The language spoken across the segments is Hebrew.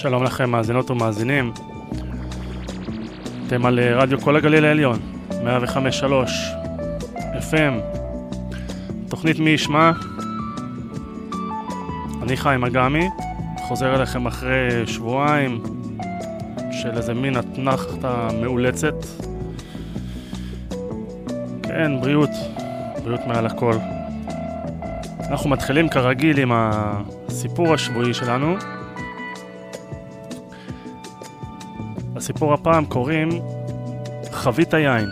שלום לכם, מאזינות ומאזינים. אתם על אה, רדיו כל הגליל העליון, 105.3 FM. תוכנית מי ישמע. אני חיים אגמי, חוזר אליכם אחרי שבועיים של איזה מין אתנחתה מאולצת. כן, בריאות, בריאות מעל הכל. אנחנו מתחילים כרגיל עם הסיפור השבועי שלנו. לסיפור הפעם קוראים חבית היין.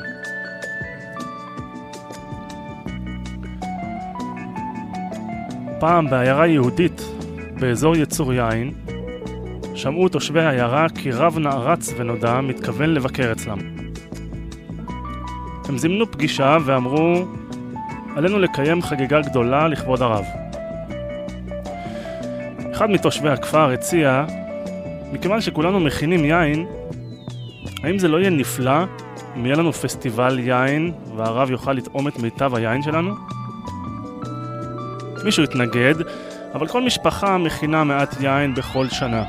פעם בעיירה יהודית באזור יצור יין, שמעו תושבי העיירה כי רב נערץ ונודע מתכוון לבקר אצלם. הם זימנו פגישה ואמרו, עלינו לקיים חגיגה גדולה לכבוד הרב. אחד מתושבי הכפר הציע, מכיוון שכולנו מכינים יין, האם זה לא יהיה נפלא אם יהיה לנו פסטיבל יין והרב יוכל לטעום את מיטב היין שלנו? מישהו התנגד, אבל כל משפחה מכינה מעט יין בכל שנה.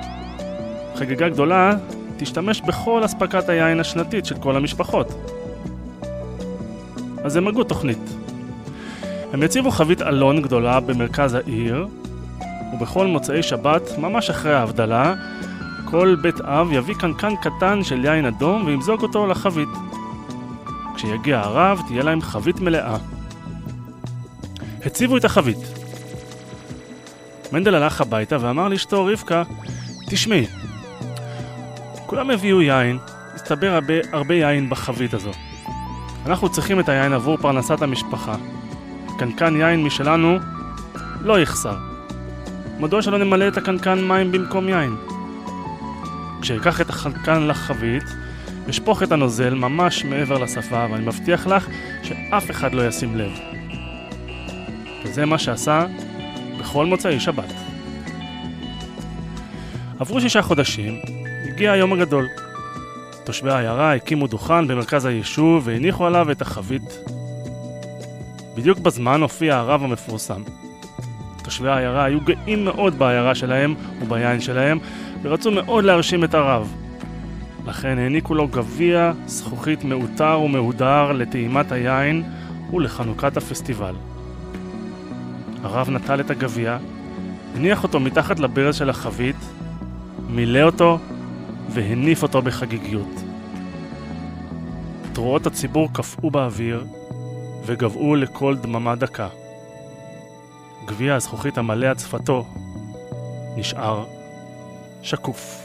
חגיגה גדולה תשתמש בכל אספקת היין השנתית של כל המשפחות. אז הם הגו תוכנית. הם יציבו חבית אלון גדולה במרכז העיר, ובכל מוצאי שבת, ממש אחרי ההבדלה, כל בית אב יביא קנקן קטן של יין אדום וימזוג אותו לחבית. כשיגיע הרב, תהיה להם חבית מלאה. הציבו את החבית. מנדל הלך הביתה ואמר לאשתו רבקה, תשמעי, כולם הביאו יין, הסתבר הרבה, הרבה יין בחבית הזו. אנחנו צריכים את היין עבור פרנסת המשפחה. קנקן יין משלנו לא יחסר. מדוע שלא נמלא את הקנקן מים במקום יין? כשאקח את הקנקן לחבית, אשפוך את הנוזל ממש מעבר לשפה, ואני מבטיח לך שאף אחד לא ישים לב. וזה מה שעשה בכל מוצאי שבת. עברו שישה חודשים, הגיע היום הגדול. תושבי העיירה הקימו דוכן במרכז היישוב והניחו עליו את החבית. בדיוק בזמן הופיע הרב המפורסם. תושבי העיירה היו גאים מאוד בעיירה שלהם וביין שלהם, ורצו מאוד להרשים את הרב. לכן העניקו לו גביע זכוכית מעוטר ומהודר לטעימת היין ולחנוכת הפסטיבל. הרב נטל את הגביע, הניח אותו מתחת לברז של החבית, מילא אותו והניף אותו בחגיגיות. תרועות הציבור קפאו באוויר וגבעו לקול דממה דקה. גביע הזכוכית המלא עד שפתו נשאר Chacuf.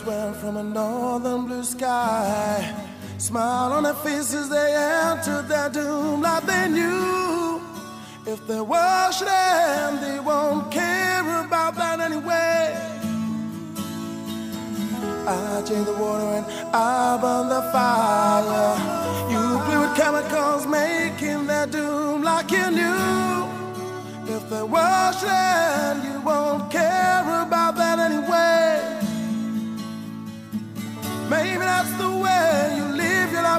swell from a northern blue sky. Smile on their faces, they entered their doom like they knew. If they wash them, they won't care about that anyway. I change the water and I burn the fire. You play with chemicals, making their doom like you knew. If they wash them, you won't care about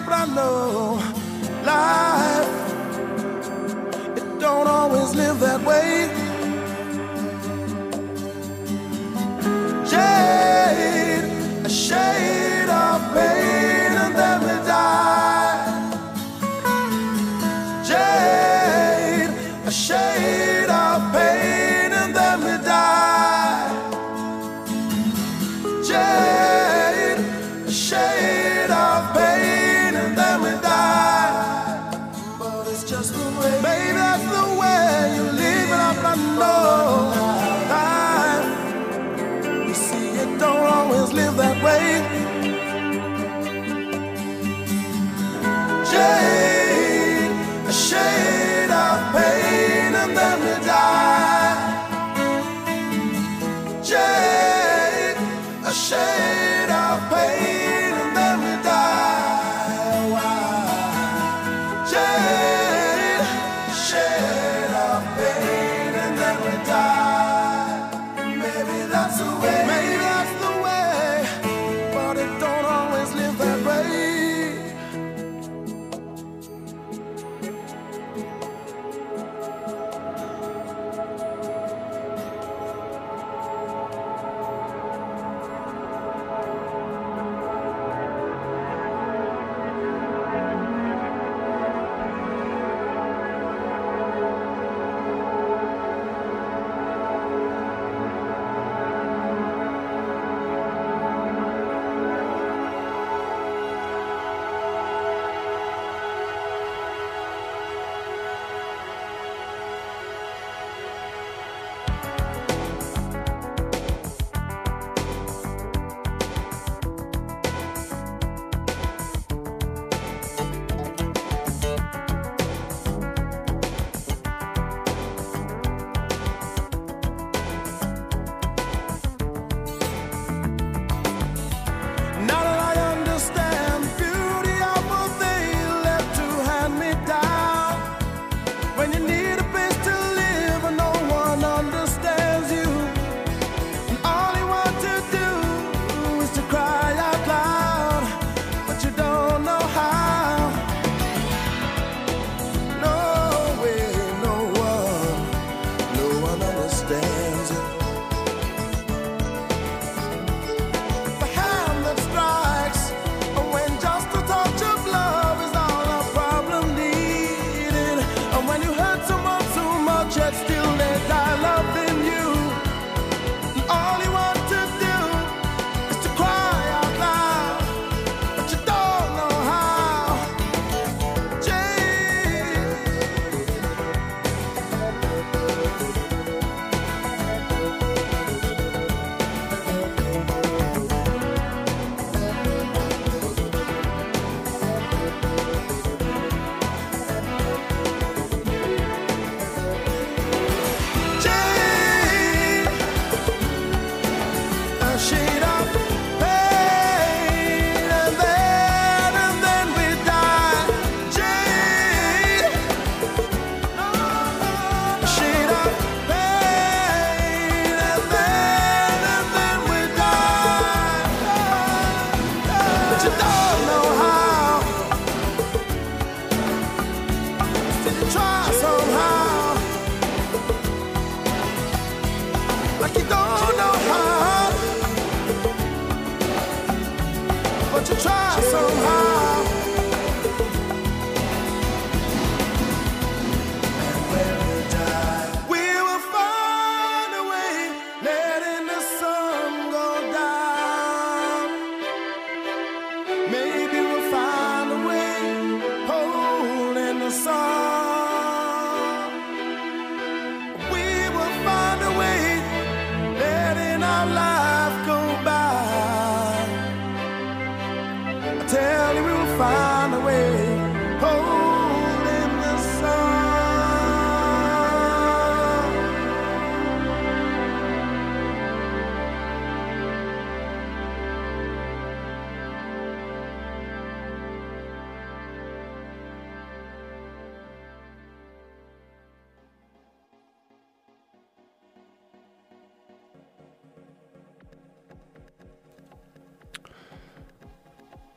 but I know life it don't always live that way. Jade, a shade Yeah.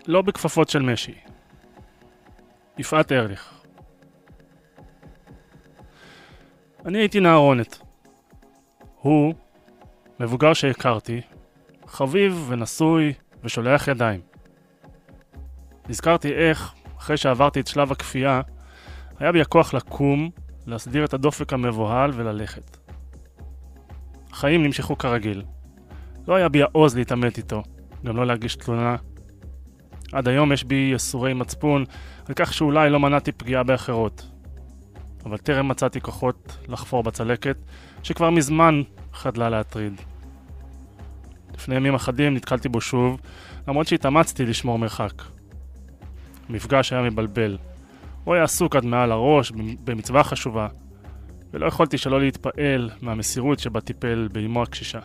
לא בכפפות של משי. יפעת ארליך. אני הייתי נערונת. הוא, מבוגר שהכרתי, חביב ונשוי ושולח ידיים. נזכרתי איך, אחרי שעברתי את שלב הכפייה, היה בי הכוח לקום, להסדיר את הדופק המבוהל וללכת. החיים נמשכו כרגיל. לא היה בי העוז להתעמת איתו, גם לא להגיש תלונה. עד היום יש בי יסורי מצפון על כך שאולי לא מנעתי פגיעה באחרות. אבל טרם מצאתי כוחות לחפור בצלקת, שכבר מזמן חדלה להטריד. לפני ימים אחדים נתקלתי בו שוב, למרות שהתאמצתי לשמור מרחק. המפגש היה מבלבל. הוא היה עסוק עד מעל הראש במצווה חשובה, ולא יכולתי שלא להתפעל מהמסירות שבה טיפל באמו הקשישה.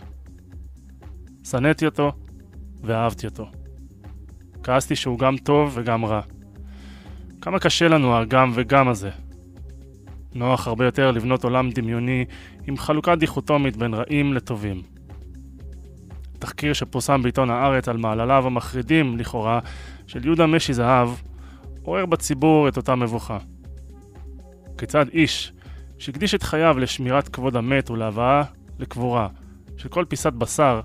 שנאתי אותו ואהבתי אותו. כעסתי שהוא גם טוב וגם רע. כמה קשה לנו הגם וגם הזה. נוח הרבה יותר לבנות עולם דמיוני עם חלוקה דיכוטומית בין רעים לטובים. תחקיר שפורסם בעיתון הארץ על מעלליו המחרידים, לכאורה, של יהודה משי זהב, עורר בציבור את אותה מבוכה. כיצד איש שהקדיש את חייו לשמירת כבוד המת ולהבאה לקבורה של כל פיסת בשר,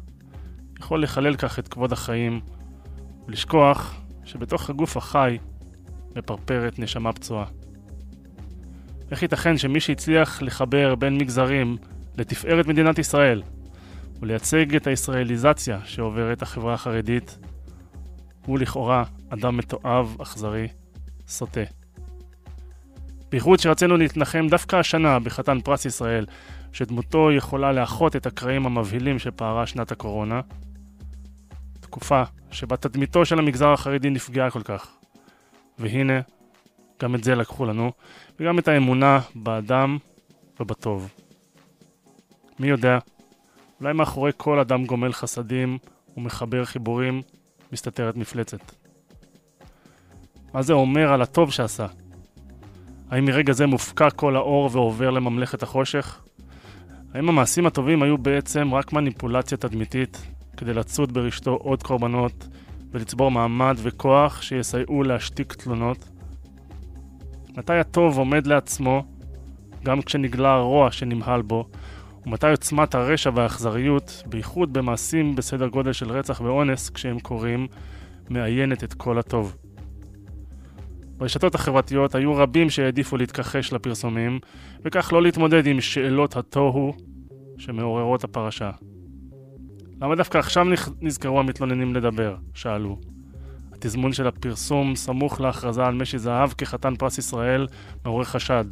יכול לחלל כך את כבוד החיים ולשכוח שבתוך הגוף החי מפרפרת נשמה פצועה. איך ייתכן שמי שהצליח לחבר בין מגזרים לתפארת מדינת ישראל ולייצג את הישראליזציה שעוברת החברה החרדית, הוא לכאורה אדם מתועב, אכזרי, סוטה. בייחוד שרצינו להתנחם דווקא השנה בחתן פרס ישראל, שדמותו יכולה לאחות את הקרעים המבהילים שפערה שנת הקורונה, תקופה שבה תדמיתו של המגזר החרדי נפגעה כל כך. והנה, גם את זה לקחו לנו, וגם את האמונה באדם ובטוב. מי יודע, אולי מאחורי כל אדם גומל חסדים ומחבר חיבורים מסתתרת מפלצת. מה זה אומר על הטוב שעשה? האם מרגע זה מופקע כל האור ועובר לממלכת החושך? האם המעשים הטובים היו בעצם רק מניפולציה תדמיתית כדי לצוד ברשתו עוד קורבנות ולצבור מעמד וכוח שיסייעו להשתיק תלונות? מתי הטוב עומד לעצמו, גם כשנגלה הרוע שנמהל בו, ומתי עוצמת הרשע והאכזריות, בייחוד במעשים בסדר גודל של רצח ואונס כשהם קורים, מאיינת את כל הטוב. ברשתות החברתיות היו רבים שהעדיפו להתכחש לפרסומים, וכך לא להתמודד עם שאלות התוהו שמעוררות הפרשה. למה דווקא עכשיו נזכרו המתלוננים לדבר? שאלו. התזמון של הפרסום סמוך להכרזה על משי זהב כחתן פרס ישראל מעורר חשד.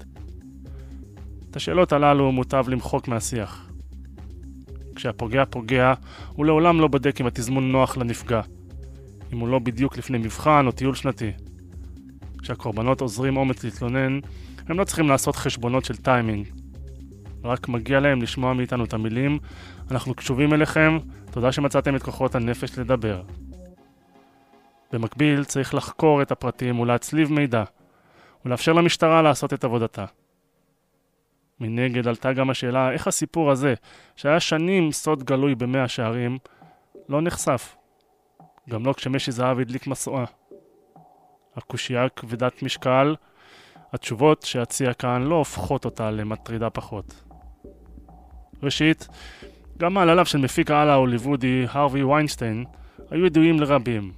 את השאלות הללו מוטב למחוק מהשיח. כשהפוגע פוגע, הוא לעולם לא בודק אם התזמון נוח לנפגע. אם הוא לא בדיוק לפני מבחן או טיול שנתי. כשהקורבנות עוזרים אומץ להתלונן, הם לא צריכים לעשות חשבונות של טיימינג. רק מגיע להם לשמוע מאיתנו את המילים, אנחנו קשובים אליכם, תודה שמצאתם את כוחות הנפש לדבר. במקביל, צריך לחקור את הפרטים ולהצליב מידע, ולאפשר למשטרה לעשות את עבודתה. מנגד עלתה גם השאלה איך הסיפור הזה, שהיה שנים סוד גלוי במאה שערים, לא נחשף. גם לא כשמשי זהב הדליק מסועה. הקושייה כבדת משקל, התשובות שאציע כאן לא הופכות אותה למטרידה פחות. ראשית, גם מעלליו של מפיק העל ההוליוודי הרווי ויינסטיין היו ידועים לרבים.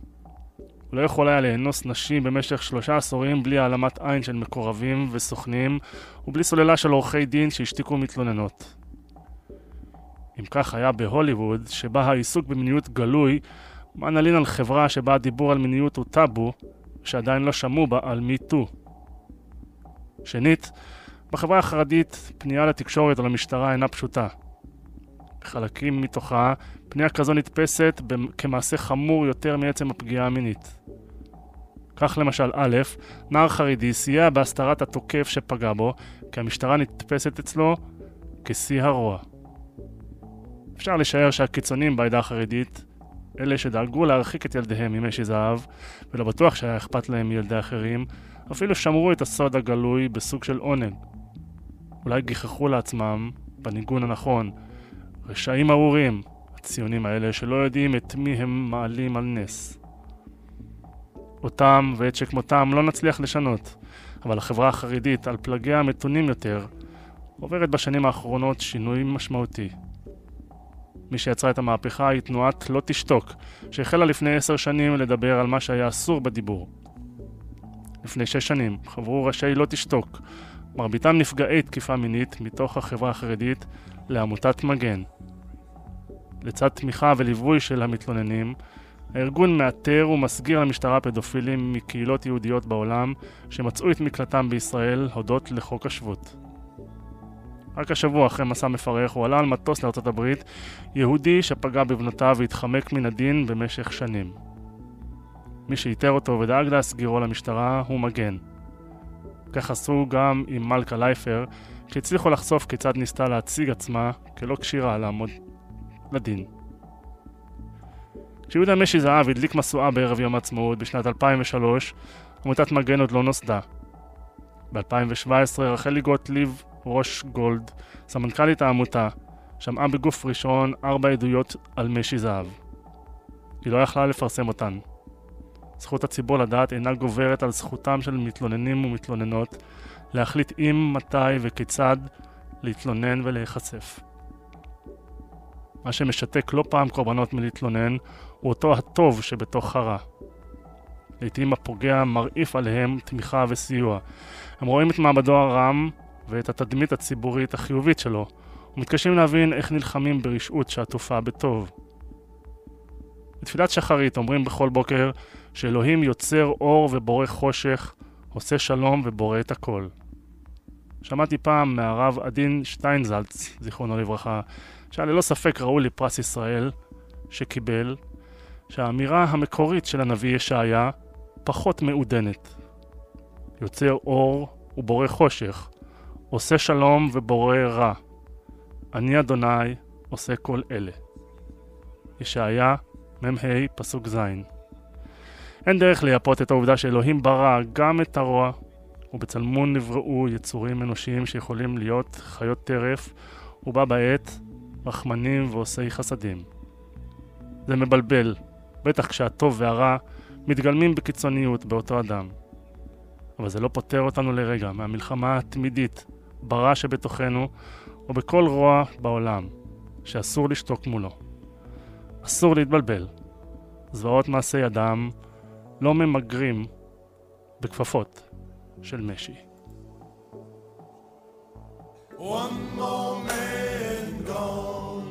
הוא לא יכול היה לאנוס נשים במשך שלושה עשורים בלי העלמת עין של מקורבים וסוכנים ובלי סוללה של עורכי דין שהשתיקו מתלוננות. אם כך היה בהוליווד, שבה העיסוק במיניות גלוי, מה נלין על חברה שבה הדיבור על מיניות הוא טאבו, שעדיין לא שמעו בה על מיטו. שנית, בחברה החרדית פנייה לתקשורת או למשטרה אינה פשוטה. בחלקים מתוכה, פנייה כזו נתפסת כמעשה חמור יותר מעצם הפגיעה המינית. כך למשל א', נער חרדי סייע בהסתרת התוקף שפגע בו, כי המשטרה נתפסת אצלו כשיא הרוע. אפשר לשער שהקיצונים בעדה החרדית אלה שדאגו להרחיק את ילדיהם ממשי זהב, ולא בטוח שהיה אכפת להם מילדי אחרים, אפילו שמרו את הסוד הגלוי בסוג של עונג. אולי גיחכו לעצמם, בניגון הנכון, רשעים ארורים, הציונים האלה שלא יודעים את מי הם מעלים על נס. אותם ואת שכמותם לא נצליח לשנות, אבל החברה החרדית, על פלגיה המתונים יותר, עוברת בשנים האחרונות שינוי משמעותי. מי שיצרה את המהפכה היא תנועת לא תשתוק, שהחלה לפני עשר שנים לדבר על מה שהיה אסור בדיבור. לפני שש שנים חברו ראשי לא תשתוק, מרביתם נפגעי תקיפה מינית מתוך החברה החרדית לעמותת מגן. לצד תמיכה וליווי של המתלוננים, הארגון מאתר ומסגיר למשטרה פדופילים מקהילות יהודיות בעולם שמצאו את מקלטם בישראל הודות לחוק השבות. רק השבוע אחרי מסע מפרך הוא עלה על מטוס לארצות הברית יהודי שפגע בבנותיו והתחמק מן הדין במשך שנים. מי שאיתר אותו ודאג להסגירו למשטרה הוא מגן. כך עשו גם עם מלכה לייפר, שהצליחו לחשוף כיצד ניסתה להציג עצמה כלא כשירה לעמוד לדין. כשיהודה משי זהב הדליק משואה בערב יום העצמאות בשנת 2003, עמותת מגן עוד לא נוסדה. ב-2017 רחלי גוטליב, ראש גולד, סמנכ"לית העמותה, שמעה בגוף ראשון ארבע עדויות על משי זהב. היא לא יכלה לפרסם אותן. זכות הציבור לדעת אינה גוברת על זכותם של מתלוננים ומתלוננות להחליט אם, מתי וכיצד להתלונן ולהיחשף. מה שמשתק לא פעם קורבנות מלהתלונן הוא אותו הטוב שבתוך הרע. לעתים הפוגע מרעיף עליהם תמיכה וסיוע. הם רואים את מעמדו הרם ואת התדמית הציבורית החיובית שלו, ומתקשים להבין איך נלחמים ברשעות שעטופה בטוב. בתפילת שחרית אומרים בכל בוקר שאלוהים יוצר אור ובורא חושך, עושה שלום ובורא את הכל. שמעתי פעם מהרב עדין שטיינזלץ, זיכרונו לברכה, שהיה ללא ספק ראוי לפרס ישראל, שקיבל, שהאמירה המקורית של הנביא ישעיה פחות מעודנת. יוצר אור ובורא חושך, עושה שלום ובורא רע. אני אדוני עושה כל אלה. ישעיה, מ"ה, פסוק ז'. אין דרך לייפות את העובדה שאלוהים ברא גם את הרוע, ובצלמון נבראו יצורים אנושיים שיכולים להיות חיות טרף, ובה בעת רחמנים ועושי חסדים. זה מבלבל, בטח כשהטוב והרע מתגלמים בקיצוניות באותו אדם. אבל זה לא פוטר אותנו לרגע מהמלחמה התמידית ברע שבתוכנו ובכל רוע בעולם, שאסור לשתוק מולו. אסור להתבלבל. זוועות מעשי אדם לא ממגרים בכפפות של משי. One more man gone,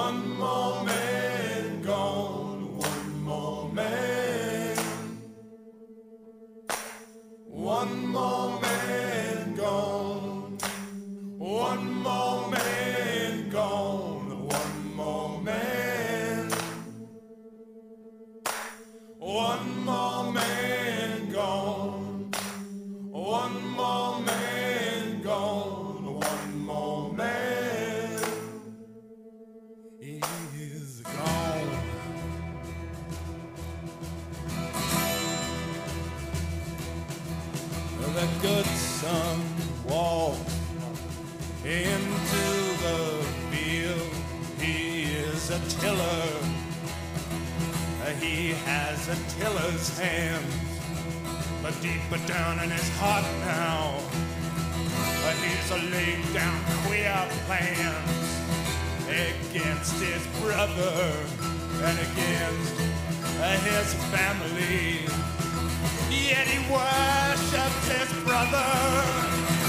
one more man gone, one more man, one more man gone, one more man gone, one more man gone, one more man gone, one more man is gone. The good walked into the field. He is a tiller. He has a tiller's hand, but deeper down in his heart now, he's a laid down queer plans against his brother and against uh, his family. Yet he worships his brother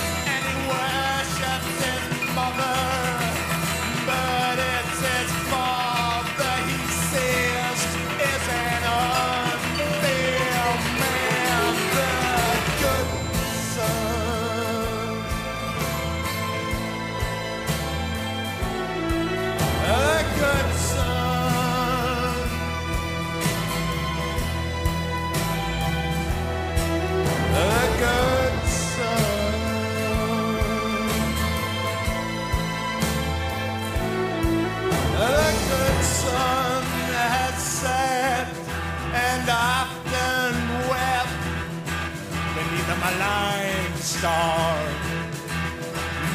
star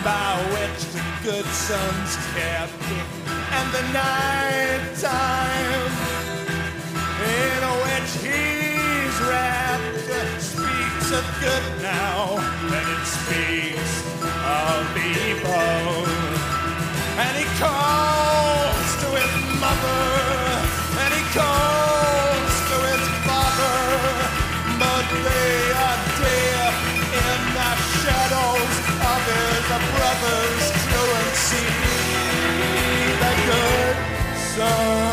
by which the good sons kept and the night time in which he rapture speaks of good now, and it speaks of evil. And he calls to his mother, and he calls to his father, but they brothers truancy that good, son.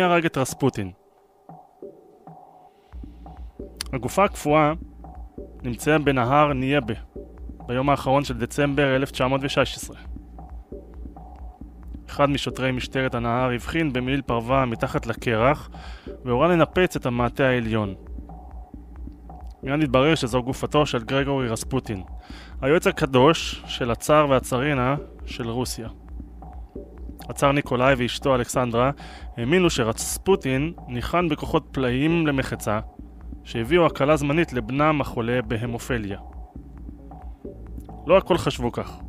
מי הרג את רספוטין? הגופה הקפואה נמצאה בנהר נייבה ביום האחרון של דצמבר 1916. אחד משוטרי משטרת הנהר הבחין במעיל פרווה מתחת לקרח והורה לנפץ את המעטה העליון. מיד התברר שזו גופתו של גרגורי רספוטין, היועץ הקדוש של הצאר והצרינה של רוסיה. הצאר ניקולאי ואשתו אלכסנדרה האמינו שרספוטין ניחן בכוחות פלאיים למחצה שהביאו הקלה זמנית לבנם החולה בהמופליה. לא הכל חשבו כך.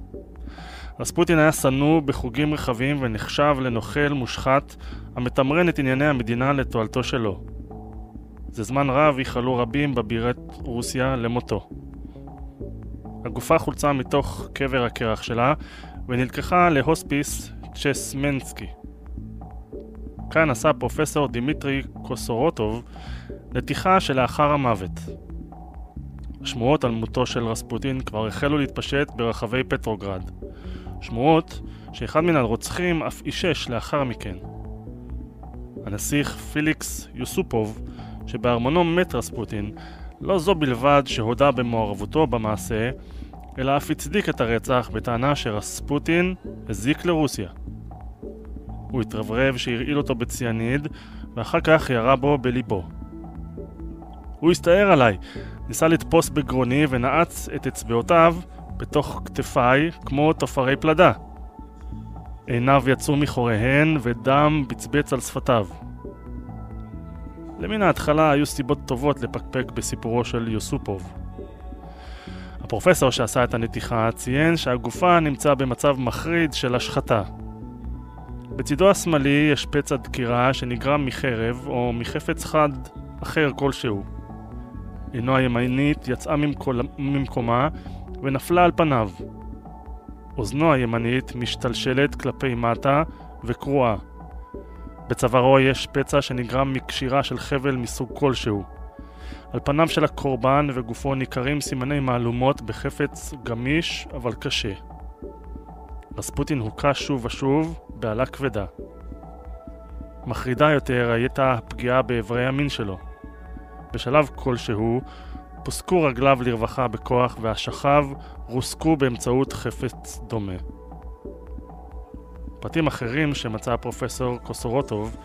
רספוטין היה שנוא בחוגים רחבים ונחשב לנוכל מושחת המתמרן את ענייני המדינה לתועלתו שלו. זה זמן רב ייחלו רבים בבירת רוסיה למותו. הגופה חולצה מתוך קבר הקרח שלה ונלקחה להוספיס צ'סמנסקי. כאן עשה פרופסור דימיטרי קוסורוטוב נתיחה שלאחר המוות. השמועות על מותו של רספוטין כבר החלו להתפשט ברחבי פטרוגרד. שמועות שאחד מן הרוצחים אף אישש לאחר מכן. הנסיך פיליקס יוסופוב, שבארמונו מת רספוטין, לא זו בלבד שהודה במעורבותו במעשה, אלא אף הצדיק את הרצח בטענה שרספוטין הזיק לרוסיה. הוא התרברב שהרעיל אותו בציאניד, ואחר כך ירה בו בליבו. הוא הסתער עליי, ניסה לתפוס בגרוני ונעץ את אצבעותיו בתוך כתפיי כמו תופרי פלדה. עיניו יצאו מחוריהן ודם בצבץ על שפתיו. למן ההתחלה היו סיבות טובות לפקפק בסיפורו של יוסופוב. הפרופסור שעשה את הנתיחה ציין שהגופה נמצא במצב מחריד של השחתה. בצידו השמאלי יש פצע דקירה שנגרם מחרב או מחפץ חד אחר כלשהו. עינו הימנית יצאה ממקומה ונפלה על פניו. אוזנו הימנית משתלשלת כלפי מטה וקרועה. בצווארו יש פצע שנגרם מקשירה של חבל מסוג כלשהו. על פניו של הקורבן וגופו ניכרים סימני מהלומות בחפץ גמיש אבל קשה. רספוטין הוכה שוב ושוב בעלה כבדה. מחרידה יותר הייתה הפגיעה באיברי המין שלו. בשלב כלשהו פוסקו רגליו לרווחה בכוח והשכב רוסקו באמצעות חפץ דומה. פרטים אחרים שמצא הפרופסור קוסורוטוב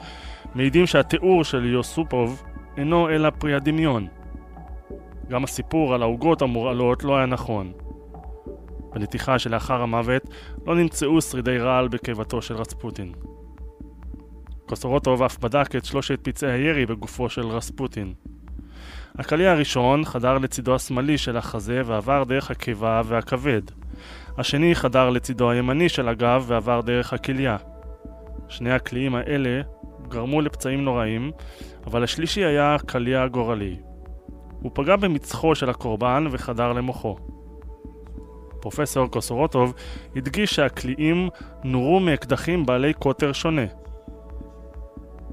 מעידים שהתיאור של יוסופוב אינו אלא פרי הדמיון. גם הסיפור על העוגות המורעלות לא היה נכון. בנתיחה שלאחר המוות לא נמצאו שרידי רעל בקיבתו של רספוטין. קוסורוטוב אף בדק את שלושת פצעי הירי בגופו של רספוטין. הקליע הראשון חדר לצידו השמאלי של החזה ועבר דרך הקיבה והכבד. השני חדר לצידו הימני של הגב ועבר דרך הכליה. שני הקליעים האלה גרמו לפצעים נוראים, אבל השלישי היה קליע גורלי. הוא פגע במצחו של הקורבן וחדר למוחו. פרופסור קוסורוטוב הדגיש שהקליעים נורו מאקדחים בעלי קוטר שונה.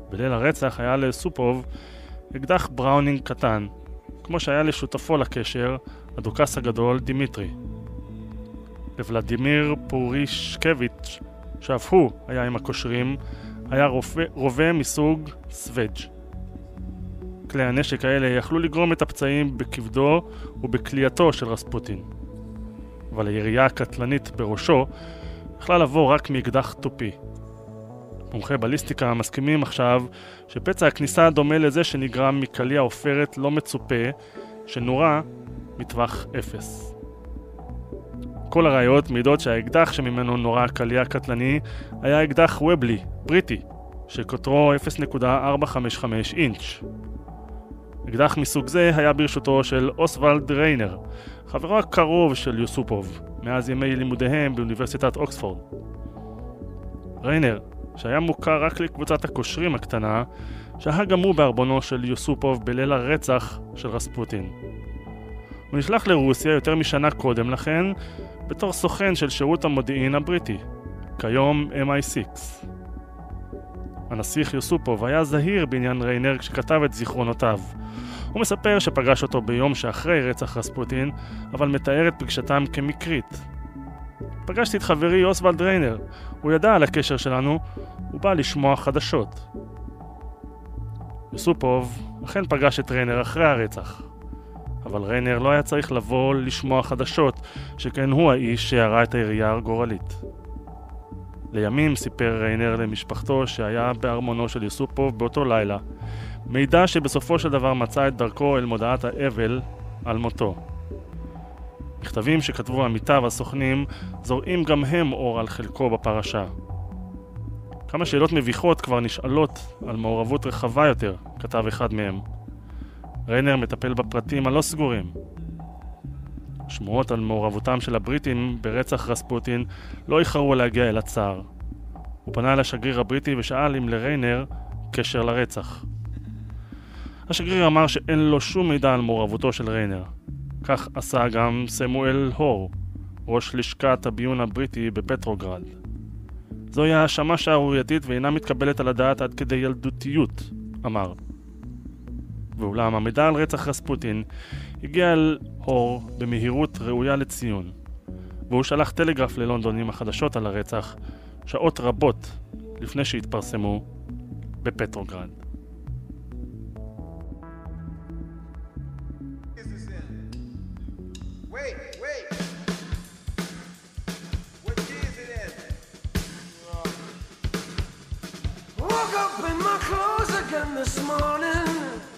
בליל הרצח היה ליוסופוב אקדח בראונינג קטן, כמו שהיה לשותפו לקשר, הדוכס הגדול דימיטרי. לוולדימיר פורישקביץ', שאף הוא היה עם הקושרים, היה רובה מסוג סאווג'. כלי הנשק האלה יכלו לגרום את הפצעים בכבדו ובכלייתו של רספוטין. אבל הירייה הקטלנית בראשו יכלה לבוא רק מאקדח תופי. מומחי בליסטיקה מסכימים עכשיו שפצע הכניסה דומה לזה שנגרם מקליע עופרת לא מצופה שנורה מטווח אפס. כל הראיות מעידות שהאקדח שממנו נורה הקליע הקטלני היה אקדח ובלי, בריטי, שקוטרו 0.455 אינץ'. אקדח מסוג זה היה ברשותו של אוסוולד ריינר, חברו הקרוב של יוסופוב, מאז ימי לימודיהם באוניברסיטת אוקספורד. ריינר שהיה מוכר רק לקבוצת הקושרים הקטנה, שהה גם הוא בארבונו של יוסופוב בליל הרצח של רספוטין. הוא נשלח לרוסיה יותר משנה קודם לכן בתור סוכן של שירות המודיעין הבריטי, כיום MI6. הנסיך יוסופוב היה זהיר בעניין ריינר כשכתב את זיכרונותיו. הוא מספר שפגש אותו ביום שאחרי רצח רספוטין, אבל מתאר את פגשתם כמקרית, פגשתי את חברי אוסוולד ריינר, הוא ידע על הקשר שלנו, הוא בא לשמוע חדשות. יוסופוב אכן פגש את ריינר אחרי הרצח, אבל ריינר לא היה צריך לבוא לשמוע חדשות, שכן הוא האיש שירה את הירייה הגורלית. לימים סיפר ריינר למשפחתו שהיה בארמונו של יוסופוב באותו לילה, מידע שבסופו של דבר מצא את דרכו אל מודעת האבל על מותו. מכתבים שכתבו עמיתיו הסוכנים זורעים גם הם אור על חלקו בפרשה. כמה שאלות מביכות כבר נשאלות על מעורבות רחבה יותר, כתב אחד מהם. ריינר מטפל בפרטים הלא סגורים. שמועות על מעורבותם של הבריטים ברצח רספוטין לא איחרו להגיע אל הצער. הוא פנה אל השגריר הבריטי ושאל אם לריינר קשר לרצח. השגריר אמר שאין לו שום מידע על מעורבותו של ריינר. כך עשה גם סמואל הור, ראש לשכת הביון הבריטי בפטרוגרד. זוהי האשמה שערורייתית ואינה מתקבלת על הדעת עד כדי ילדותיות, אמר. ואולם המידע על רצח רספוטין הגיע אל אור במהירות ראויה לציון, והוא שלח טלגרף ללונדון עם החדשות על הרצח שעות רבות לפני שהתפרסמו בפטרוגרד. this morning.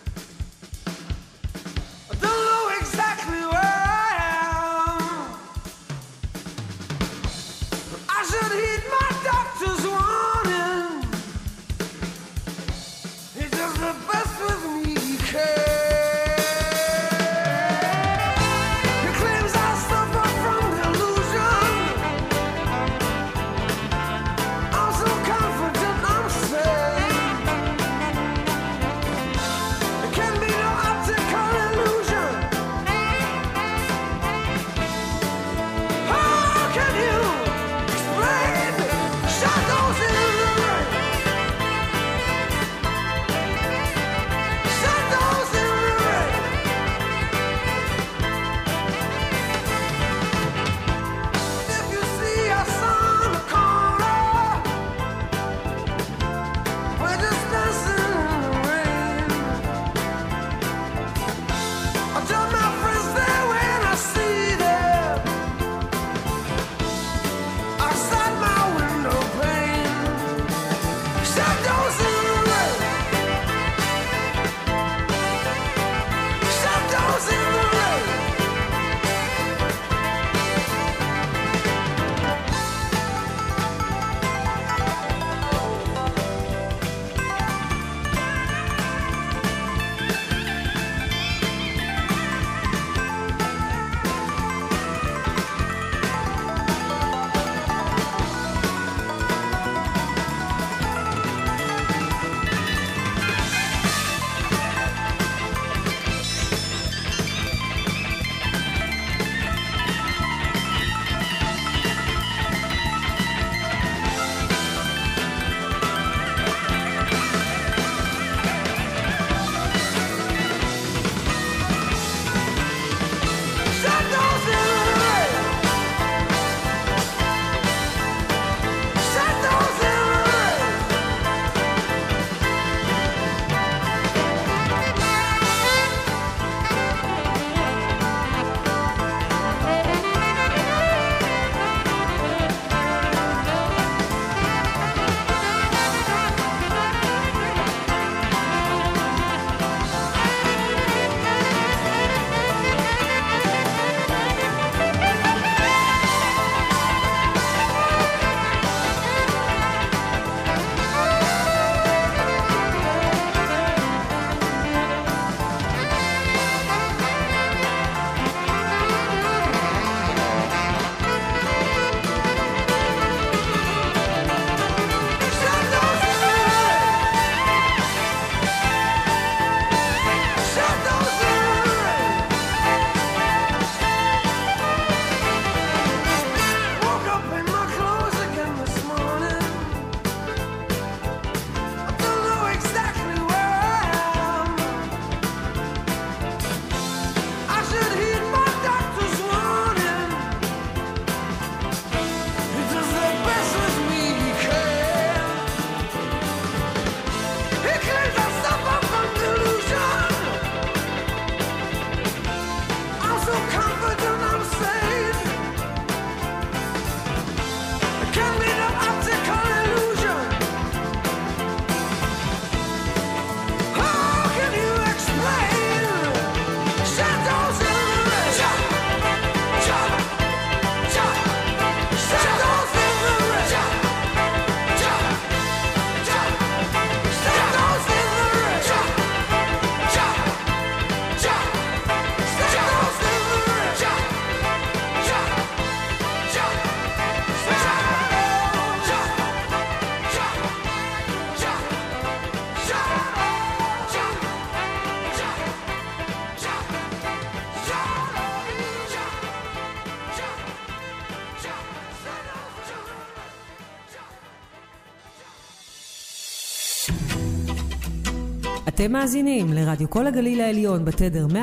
אתם מאזינים לרדיו כל הגליל העליון בתדר 105.3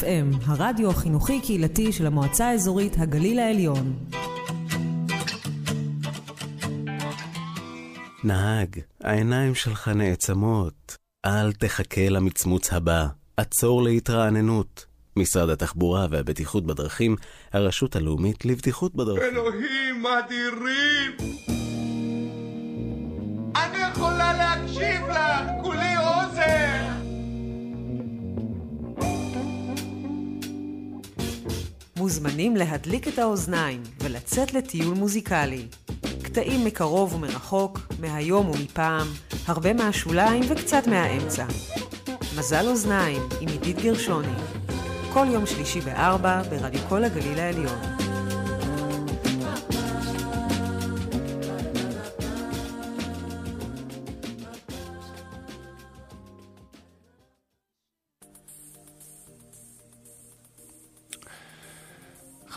FM, הרדיו החינוכי-קהילתי של המועצה האזורית הגליל העליון. נהג, העיניים שלך נעצמות. אל תחכה למצמוץ הבא. עצור להתרעננות. משרד התחבורה והבטיחות בדרכים, הרשות הלאומית לבטיחות בדרכים. אלוהים אדירים! אני יכולה להקשיב לך! מוזמנים להדליק את האוזניים ולצאת לטיול מוזיקלי. קטעים מקרוב ומרחוק, מהיום ומפעם, הרבה מהשוליים וקצת מהאמצע. מזל אוזניים עם עידית גרשוני. כל יום שלישי בארבע ברדיו כל הגליל העליון.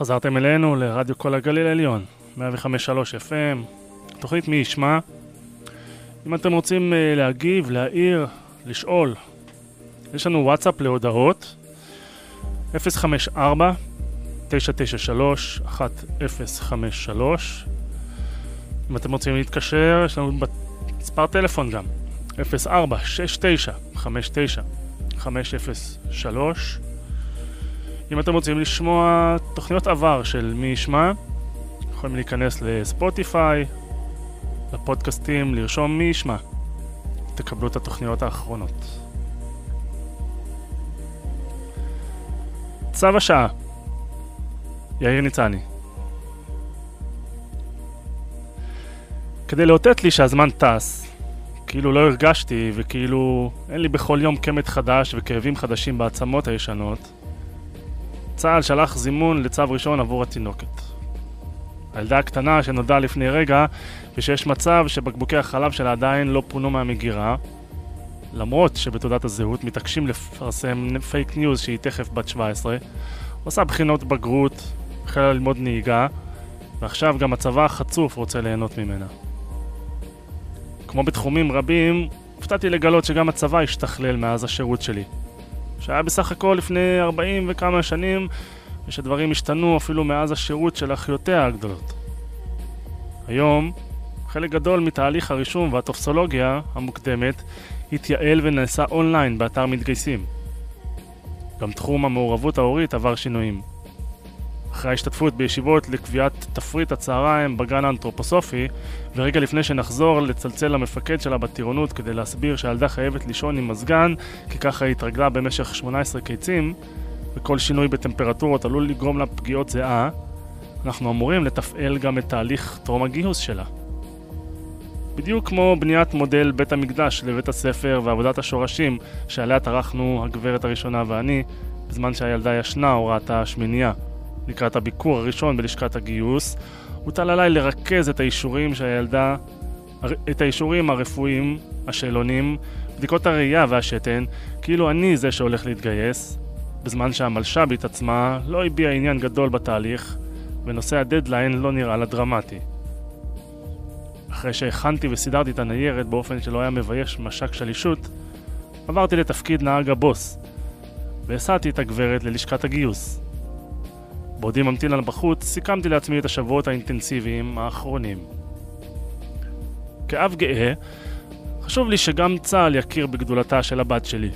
חזרתם אלינו לרדיו כל הגליל העליון, 105.3 FM, תוכנית מי ישמע. אם אתם רוצים uh, להגיב, להעיר, לשאול, יש לנו וואטסאפ להודעות 054 993 1053 אם אתם רוצים להתקשר, יש לנו מספר טלפון גם 04 69 59 503 אם אתם רוצים לשמוע תוכניות עבר של מי ישמע, יכולים להיכנס לספוטיפיי, לפודקאסטים, לרשום מי ישמע. תקבלו את התוכניות האחרונות. צו השעה יאיר ניצני כדי לאותת לי שהזמן טס, כאילו לא הרגשתי וכאילו אין לי בכל יום קמט חדש וכאבים חדשים בעצמות הישנות, צה"ל שלח זימון לצו ראשון עבור התינוקת. הילדה הקטנה שנודע לפני רגע ושיש מצב שבקבוקי החלב שלה עדיין לא פונו מהמגירה למרות שבתעודת הזהות מתעקשים לפרסם פייק ניוז שהיא תכף בת 17 עושה בחינות בגרות, החלה ללמוד נהיגה ועכשיו גם הצבא החצוף רוצה ליהנות ממנה. כמו בתחומים רבים, הופתעתי לגלות שגם הצבא השתכלל מאז השירות שלי. שהיה בסך הכל לפני 40 וכמה שנים, ושדברים השתנו אפילו מאז השירות של אחיותיה הגדולות. היום, חלק גדול מתהליך הרישום והטופסולוגיה המוקדמת התייעל ונעשה אונליין באתר מתגייסים. גם תחום המעורבות ההורית עבר שינויים. אחרי ההשתתפות בישיבות לקביעת תפריט הצהריים בגן האנתרופוסופי, ורגע לפני שנחזור לצלצל למפקד שלה בטירונות כדי להסביר שהילדה חייבת לישון עם מזגן, כי ככה היא התרגלה במשך 18 קיצים, וכל שינוי בטמפרטורות עלול לגרום לה פגיעות זיעה, אנחנו אמורים לתפעל גם את תהליך טרום הגיוס שלה. בדיוק כמו בניית מודל בית המקדש לבית הספר ועבודת השורשים שעליה טרחנו הגברת הראשונה ואני, בזמן שהילדה ישנה או ראתה שמינייה. לקראת הביקור הראשון בלשכת הגיוס, הוטל עליי לרכז את האישורים שהילדה, את האישורים הרפואיים, השאלונים, בדיקות הראייה והשתן, כאילו אני זה שהולך להתגייס, בזמן שהמלש"בית עצמה לא הביעה עניין גדול בתהליך, ונושא הדדליין לא נראה לה דרמטי. אחרי שהכנתי וסידרתי את הניירת באופן שלא היה מבייש משק שלישות, עברתי לתפקיד נהג הבוס, והסעתי את הגברת ללשכת הגיוס. בעודי ממתין לה בחוץ, סיכמתי לעצמי את השבועות האינטנסיביים האחרונים. כאב גאה, חשוב לי שגם צה"ל יכיר בגדולתה של הבת שלי.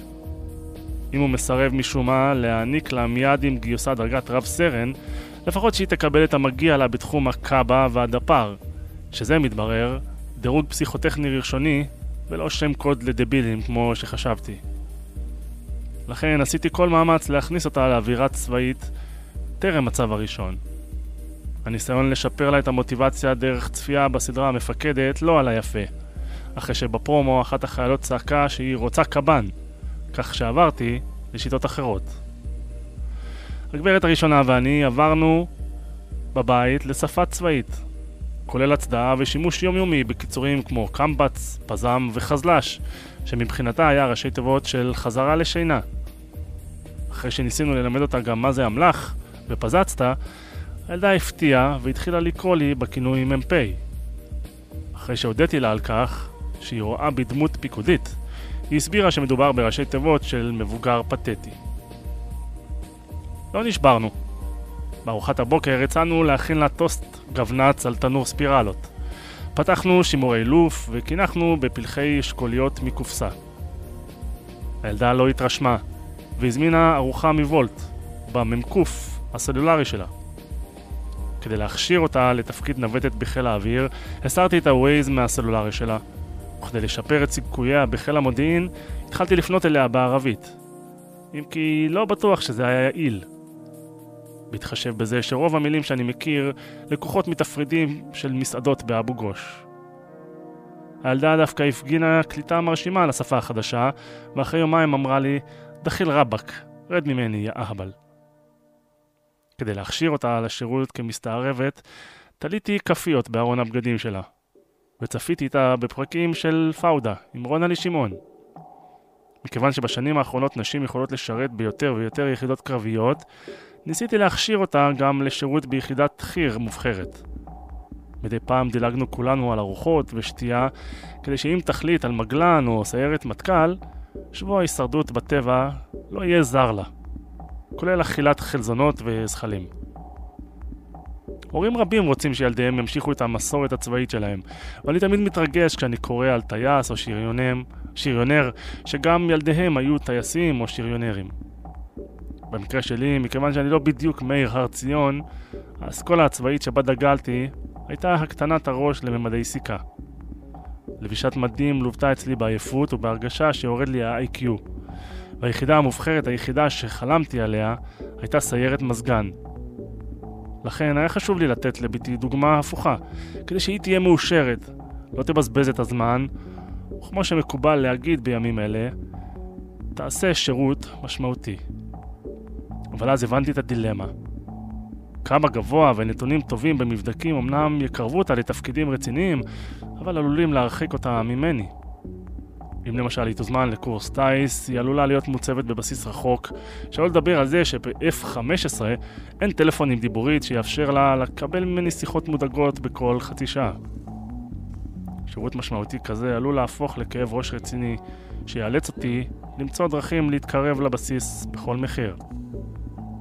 אם הוא מסרב משום מה להעניק לה מיד עם גיוסה דרגת רב סרן, לפחות שהיא תקבל את המגיע לה בתחום הקאבה והדפ"ר, שזה מתברר דירוג פסיכוטכני ראשוני ולא שם קוד לדבילים כמו שחשבתי. לכן עשיתי כל מאמץ להכניס אותה לאווירה צבאית טרם הצו הראשון. הניסיון לשפר לה את המוטיבציה דרך צפייה בסדרה המפקדת לא עלה יפה, אחרי שבפרומו אחת החיילות צעקה שהיא רוצה קב"ן, כך שעברתי לשיטות אחרות. הגברת הראשונה ואני עברנו בבית לשפה צבאית, כולל הצדעה ושימוש יומיומי בקיצורים כמו קמב"ץ, פז"ם וחזל"ש, שמבחינתה היה ראשי תיבות של חזרה לשינה. אחרי שניסינו ללמד אותה גם מה זה אמל"ח, ופזצת, הילדה הפתיעה והתחילה לקרוא לי בכינוי מ"פ. אחרי שהודיתי לה על כך, שהיא רואה בי דמות פיקודית, היא הסבירה שמדובר בראשי תיבות של מבוגר פתטי. לא נשברנו. בארוחת הבוקר הצענו להכין לה טוסט גבנץ על תנור ספירלות. פתחנו שימורי לוף וקינחנו בפלחי אשכוליות מקופסה. הילדה לא התרשמה, והזמינה ארוחה מוולט, במ"ק הסלולרי שלה. כדי להכשיר אותה לתפקיד נווטת בחיל האוויר, הסרתי את ה-Waze מהסלולרי שלה, וכדי לשפר את סיכוייה בחיל המודיעין, התחלתי לפנות אליה בערבית. אם כי לא בטוח שזה היה יעיל. בהתחשב בזה שרוב המילים שאני מכיר לקוחות מתפרידים של מסעדות באבו גוש. הילדה דווקא הפגינה קליטה מרשימה לשפה החדשה, ואחרי יומיים אמרה לי, דחיל רבאק, רד ממני, יא אהבל. כדי להכשיר אותה לשירות כמסתערבת, תליתי כפיות בארון הבגדים שלה, וצפיתי איתה בפרקים של פאודה עם רונלי שמעון. מכיוון שבשנים האחרונות נשים יכולות לשרת ביותר ויותר יחידות קרביות, ניסיתי להכשיר אותה גם לשירות ביחידת חי"ר מובחרת. מדי פעם דילגנו כולנו על ארוחות ושתייה, כדי שאם תחליט על מגלן או סיירת מטכ"ל, שבוע ההישרדות בטבע לא יהיה זר לה, כולל אכילת חלזונות וזחלים. הורים רבים רוצים שילדיהם ימשיכו את המסורת הצבאית שלהם, ואני תמיד מתרגש כשאני קורא על טייס או שריונם, שריונר שגם ילדיהם היו טייסים או שריונרים. במקרה שלי, מכיוון שאני לא בדיוק מאיר הר ציון, האסכולה הצבאית שבה דגלתי הייתה הקטנת הראש לממדי סיכה. לבישת מדים לוותה אצלי בעייפות ובהרגשה שיורד לי ה-IQ. והיחידה המובחרת היחידה שחלמתי עליה הייתה סיירת מזגן. לכן היה חשוב לי לתת לביתי דוגמה הפוכה, כדי שהיא תהיה מאושרת, לא תבזבז את הזמן, וכמו שמקובל להגיד בימים אלה, תעשה שירות משמעותי. אבל אז הבנתי את הדילמה. כמה גבוה ונתונים טובים במבדקים אמנם יקרבו אותה לתפקידים רציניים, אבל עלולים להרחיק אותה ממני. אם למשל היא תוזמן לקורס טיס, היא עלולה להיות מוצבת בבסיס רחוק, שלא לדבר על זה שב-F-15 אין טלפון עם דיבורית שיאפשר לה לקבל ממני שיחות מודאגות בכל חצי שעה. שירות משמעותי כזה עלול להפוך לכאב ראש רציני, שיאלץ אותי למצוא דרכים להתקרב לבסיס בכל מחיר.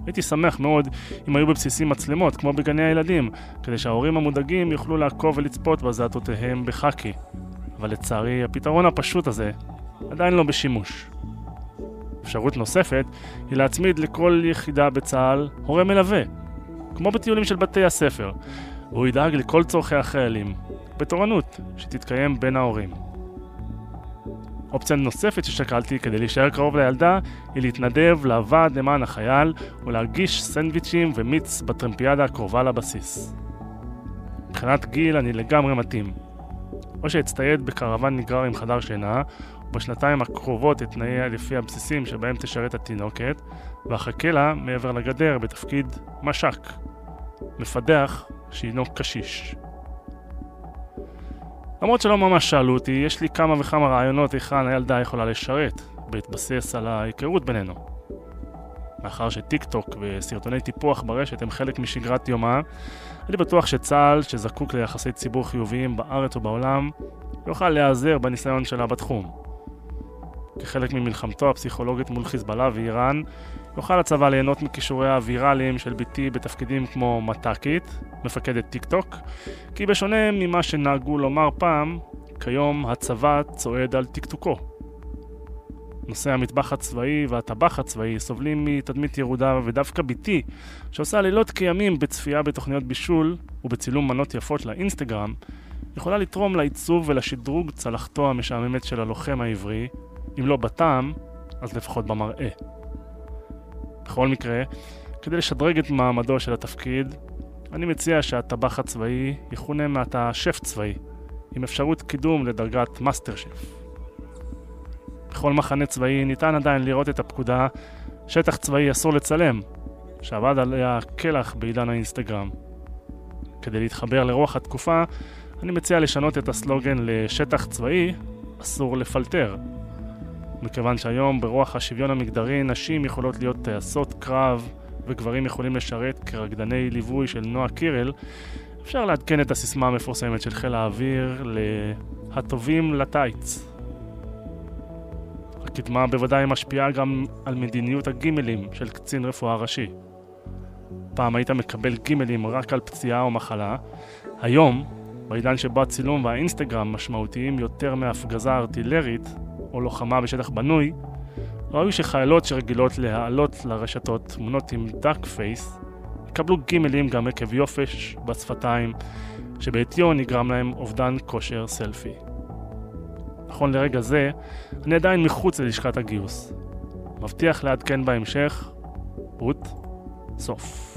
הייתי שמח מאוד אם היו בבסיסים מצלמות, כמו בגני הילדים, כדי שההורים המודאגים יוכלו לעקוב ולצפות בזעתותיהם בחאקי. אבל לצערי, הפתרון הפשוט הזה עדיין לא בשימוש. אפשרות נוספת היא להצמיד לכל יחידה בצה"ל הורה מלווה, כמו בטיולים של בתי הספר, והוא ידאג לכל צורכי החיילים, בתורנות שתתקיים בין ההורים. אופציה נוספת ששקלתי כדי להישאר קרוב לילדה היא להתנדב לוועד למען החייל ולהגיש סנדוויצ'ים ומיץ בטרמפיאדה הקרובה לבסיס. מבחינת גיל אני לגמרי מתאים. או שאצטייד בקרוון נגרר עם חדר שינה, ובשנתיים הקרובות אתנאי לפי הבסיסים שבהם תשרת התינוקת, ואחכה לה מעבר לגדר בתפקיד מש"ק, מפדח שהינו קשיש. למרות שלא ממש שאלו אותי, יש לי כמה וכמה רעיונות היכן הילדה יכולה לשרת, בהתבסס על ההיכרות בינינו. מאחר שטיק טוק וסרטוני טיפוח ברשת הם חלק משגרת יומה, אני בטוח שצה"ל, שזקוק ליחסי ציבור חיוביים בארץ ובעולם, יוכל להיעזר בניסיון שלה בתחום. כחלק ממלחמתו הפסיכולוגית מול חיזבאללה ואיראן, יוכל הצבא ליהנות מכישוריה הוויראליים של בתי בתפקידים כמו מת"קית, מפקדת טיק טוק, כי בשונה ממה שנהגו לומר פעם, כיום הצבא צועד על טקטוקו. נושאי המטבח הצבאי והטבח הצבאי סובלים מתדמית ירודה ודווקא בתי, שעושה לילות כימים בצפייה בתוכניות בישול ובצילום מנות יפות לאינסטגרם, יכולה לתרום לעיצוב ולשדרוג צלחתו המשעממת של הלוחם העברי, אם לא בטעם, אז לפחות במראה. בכל מקרה, כדי לשדרג את מעמדו של התפקיד, אני מציע שהטבח הצבאי יכונה מעתה שף צבאי, עם אפשרות קידום לדרגת מאסטר שף. בכל מחנה צבאי ניתן עדיין לראות את הפקודה שטח צבאי אסור לצלם, שעבד עליה קלח בעידן האינסטגרם. כדי להתחבר לרוח התקופה, אני מציע לשנות את הסלוגן לשטח צבאי אסור לפלטר. מכיוון שהיום ברוח השוויון המגדרי נשים יכולות להיות טייסות קרב וגברים יכולים לשרת כרקדני ליווי של נועה קירל, אפשר לעדכן את הסיסמה המפורסמת של חיל האוויר ל"הטובים לטייץ". הקדמה בוודאי משפיעה גם על מדיניות הגימלים של קצין רפואה ראשי. פעם היית מקבל גימלים רק על פציעה או מחלה, היום, בעידן שבו הצילום והאינסטגרם משמעותיים יותר מהפגזה ארטילרית או לוחמה בשטח בנוי, ראוי שחיילות שרגילות להעלות לרשתות תמונות עם דאק פייס יקבלו גימלים גם עקב יופש בשפתיים, שבעטיו נגרם להם אובדן כושר סלפי. נכון לרגע זה, אני עדיין מחוץ ללשכת הגיוס. מבטיח לעדכן בהמשך, רות, סוף.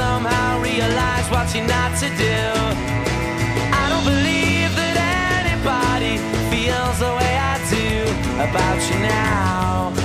Somehow realized what you're not to do. I don't believe that anybody feels the way I do about you now.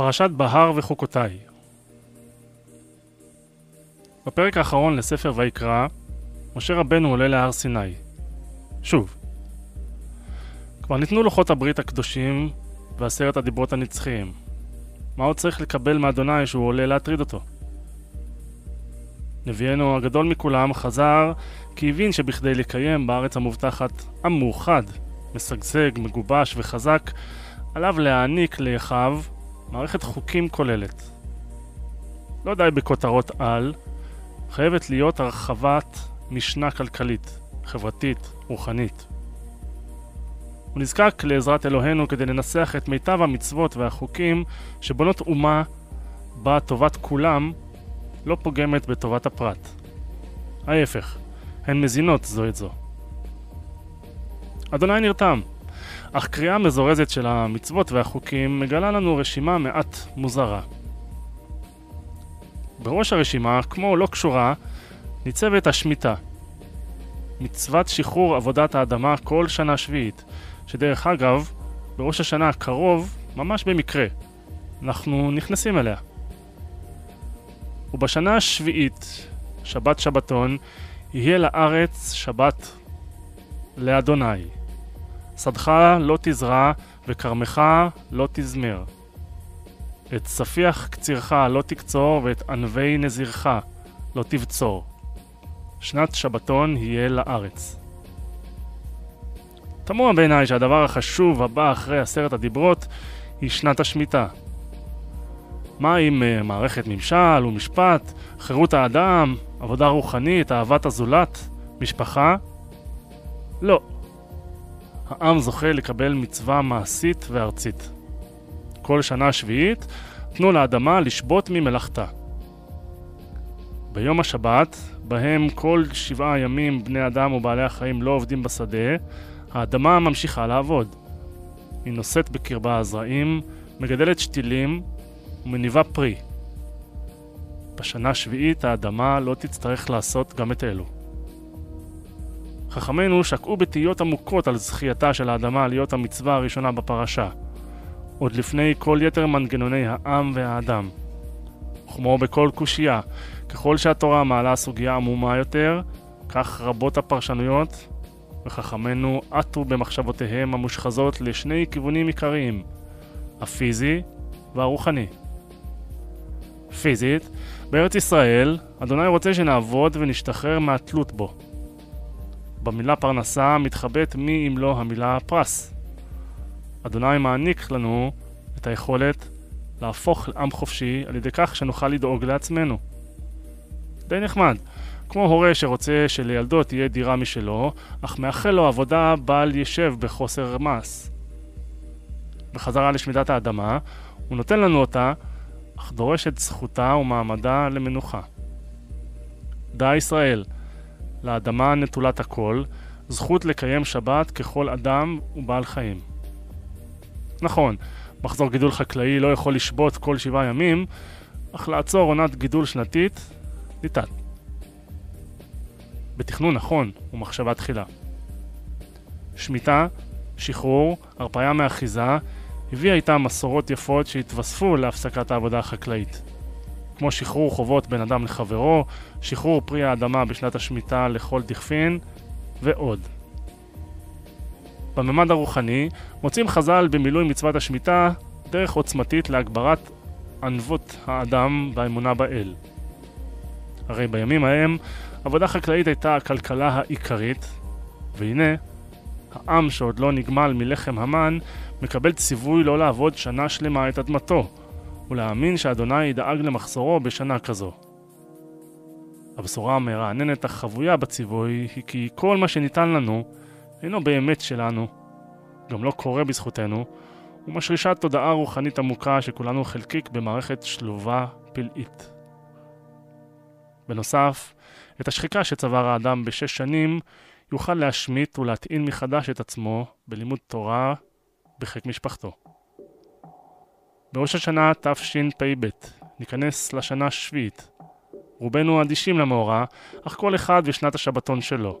פרשת בהר וחוקותיי בפרק האחרון לספר ויקרא, משה רבנו עולה להר סיני. שוב. כבר ניתנו לוחות הברית הקדושים ועשרת הדיברות הנצחיים. מה עוד צריך לקבל מאדוני שהוא עולה להטריד אותו? נביאנו הגדול מכולם חזר כי הבין שבכדי לקיים בארץ המובטחת עם מאוחד, משגשג, מגובש וחזק, עליו להעניק לאחיו מערכת חוקים כוללת. לא די בכותרות על, חייבת להיות הרחבת משנה כלכלית, חברתית, רוחנית. הוא נזקק לעזרת אלוהינו כדי לנסח את מיטב המצוות והחוקים שבונות אומה בה טובת כולם לא פוגמת בטובת הפרט. ההפך, הן מזינות זו את זו. אדוני נרתם, אך קריאה מזורזת של המצוות והחוקים מגלה לנו רשימה מעט מוזרה. בראש הרשימה, כמו לא קשורה, ניצבת השמיטה. מצוות שחרור עבודת האדמה כל שנה שביעית, שדרך אגב, בראש השנה הקרוב, ממש במקרה, אנחנו נכנסים אליה. ובשנה השביעית, שבת שבתון, יהיה לארץ שבת לאדוני. שדך לא תזרע וכרמך לא תזמר. את ספיח קצירך לא תקצור ואת ענבי נזירך לא תבצור. שנת שבתון יהיה לארץ. תמוה בעיניי שהדבר החשוב הבא אחרי עשרת הדיברות היא שנת השמיטה. מה עם uh, מערכת ממשל ומשפט, חירות האדם, עבודה רוחנית, אהבת הזולת, משפחה? לא. העם זוכה לקבל מצווה מעשית וארצית. כל שנה שביעית תנו לאדמה לשבות ממלאכתה. ביום השבת, בהם כל שבעה ימים בני אדם ובעלי החיים לא עובדים בשדה, האדמה ממשיכה לעבוד. היא נושאת בקרבה הזרעים, מגדלת שתילים ומניבה פרי. בשנה השביעית האדמה לא תצטרך לעשות גם את אלו. חכמינו שקעו בתהיות עמוקות על זכייתה של האדמה להיות המצווה הראשונה בפרשה, עוד לפני כל יתר מנגנוני העם והאדם. וכמו בכל קושייה, ככל שהתורה מעלה סוגיה עמומה יותר, כך רבות הפרשנויות, וחכמינו עטו במחשבותיהם המושחזות לשני כיוונים עיקריים, הפיזי והרוחני. פיזית, בארץ ישראל, אדוני רוצה שנעבוד ונשתחרר מהתלות בו. במילה פרנסה מתחבאת מי אם לא המילה פרס. אדוני מעניק לנו את היכולת להפוך לעם חופשי על ידי כך שנוכל לדאוג לעצמנו. די נחמד. כמו הורה שרוצה שלילדו תהיה דירה משלו, אך מאחל לו עבודה בל ישב בחוסר מס. בחזרה לשמידת האדמה, הוא נותן לנו אותה, אך דורש את זכותה ומעמדה למנוחה. דע ישראל, לאדמה נטולת הכל, זכות לקיים שבת ככל אדם ובעל חיים. נכון, מחזור גידול חקלאי לא יכול לשבות כל שבעה ימים, אך לעצור עונת גידול שנתית, ניתן. בתכנון נכון ומחשבה תחילה. שמיטה, שחרור, הרפאיה מאחיזה, הביאה איתה מסורות יפות שהתווספו להפסקת העבודה החקלאית. כמו שחרור חובות בין אדם לחברו, שחרור פרי האדמה בשנת השמיטה לכל דכפין, ועוד. בממד הרוחני מוצאים חז"ל במילוי מצוות השמיטה דרך עוצמתית להגברת ענבות האדם והאמונה באל. הרי בימים ההם עבודה חקלאית הייתה הכלכלה העיקרית, והנה, העם שעוד לא נגמל מלחם המן, מקבל ציווי לא לעבוד שנה שלמה את אדמתו, ולהאמין שאדוני ידאג למחסורו בשנה כזו. הבשורה המרעננת החבויה בציווי היא כי כל מה שניתן לנו אינו באמת שלנו, גם לא קורה בזכותנו, ומשרישה תודעה רוחנית עמוקה שכולנו חלקיק במערכת שלובה פלאית. בנוסף, את השחיקה שצבר האדם בשש שנים יוכל להשמיט ולהטעין מחדש את עצמו בלימוד תורה בחיק משפחתו. בראש השנה תשפ"ב, ניכנס לשנה השביעית. רובנו אדישים למאורע, אך כל אחד ושנת השבתון שלו.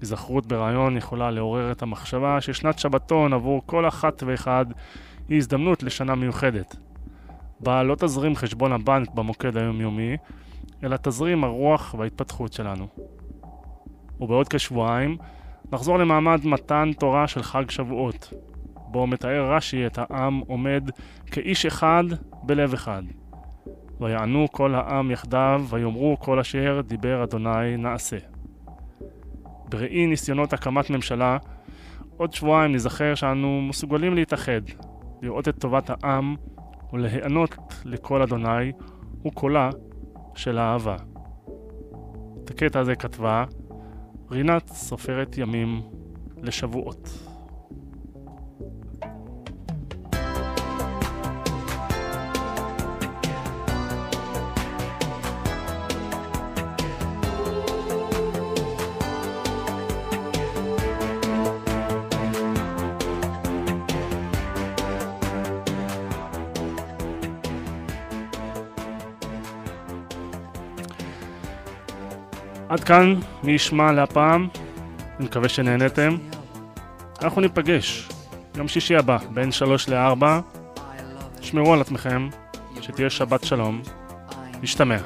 היזכרות ברעיון יכולה לעורר את המחשבה ששנת שבתון עבור כל אחת ואחד היא הזדמנות לשנה מיוחדת. בה לא תזרים חשבון הבנק במוקד היומיומי, אלא תזרים הרוח וההתפתחות שלנו. ובעוד כשבועיים נחזור למעמד מתן תורה של חג שבועות, בו מתאר רש"י את העם עומד כאיש אחד בלב אחד. ויענו כל העם יחדיו, ויאמרו כל אשר דיבר אדוני נעשה. בראי ניסיונות הקמת ממשלה, עוד שבועיים נזכר שאנו מסוגלים להתאחד, לראות את טובת העם ולהיענות לקול אדוני וקולה של האהבה. את הקטע הזה כתבה רינת סופרת ימים לשבועות. עד כאן מי ישמע להפעם. אני מקווה שנהנתם. אנחנו ניפגש יום שישי הבא, בין 3 ל-4. שמרו על עצמכם, שתהיה שבת שלום. נשתמע.